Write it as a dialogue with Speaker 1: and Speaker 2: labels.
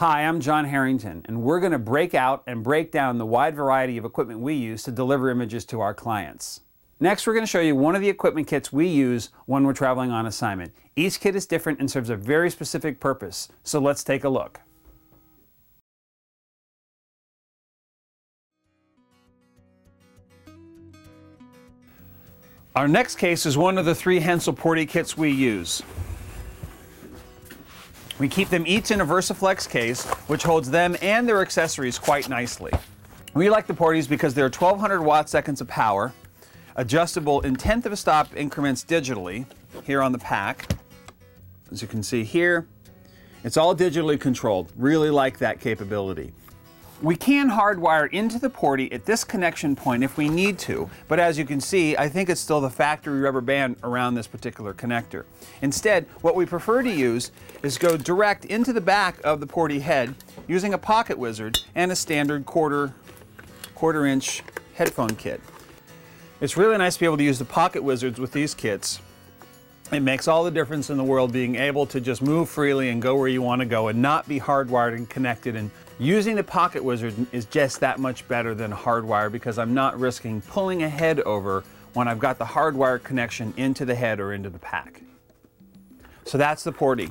Speaker 1: Hi, I'm John Harrington, and we're going to break out and break down the wide variety of equipment we use to deliver images to our clients. Next, we're going to show you one of the equipment kits we use when we're traveling on assignment. Each kit is different and serves a very specific purpose, so let's take a look. Our next case is one of the three Hensel Porty kits we use. We keep them each in a VersaFlex case, which holds them and their accessories quite nicely. We like the Portys because they're 1200 watt seconds of power, adjustable in tenth of a stop increments digitally here on the pack. As you can see here, it's all digitally controlled. Really like that capability. We can hardwire into the Porty at this connection point if we need to, but as you can see, I think it's still the factory rubber band around this particular connector. Instead, what we prefer to use is go direct into the back of the Porty head using a pocket wizard and a standard quarter, quarter inch headphone kit. It's really nice to be able to use the pocket wizards with these kits it makes all the difference in the world being able to just move freely and go where you want to go and not be hardwired and connected. And using the Pocket Wizard is just that much better than hardwire because I'm not risking pulling a head over when I've got the hardwire connection into the head or into the pack. So that's the Porty.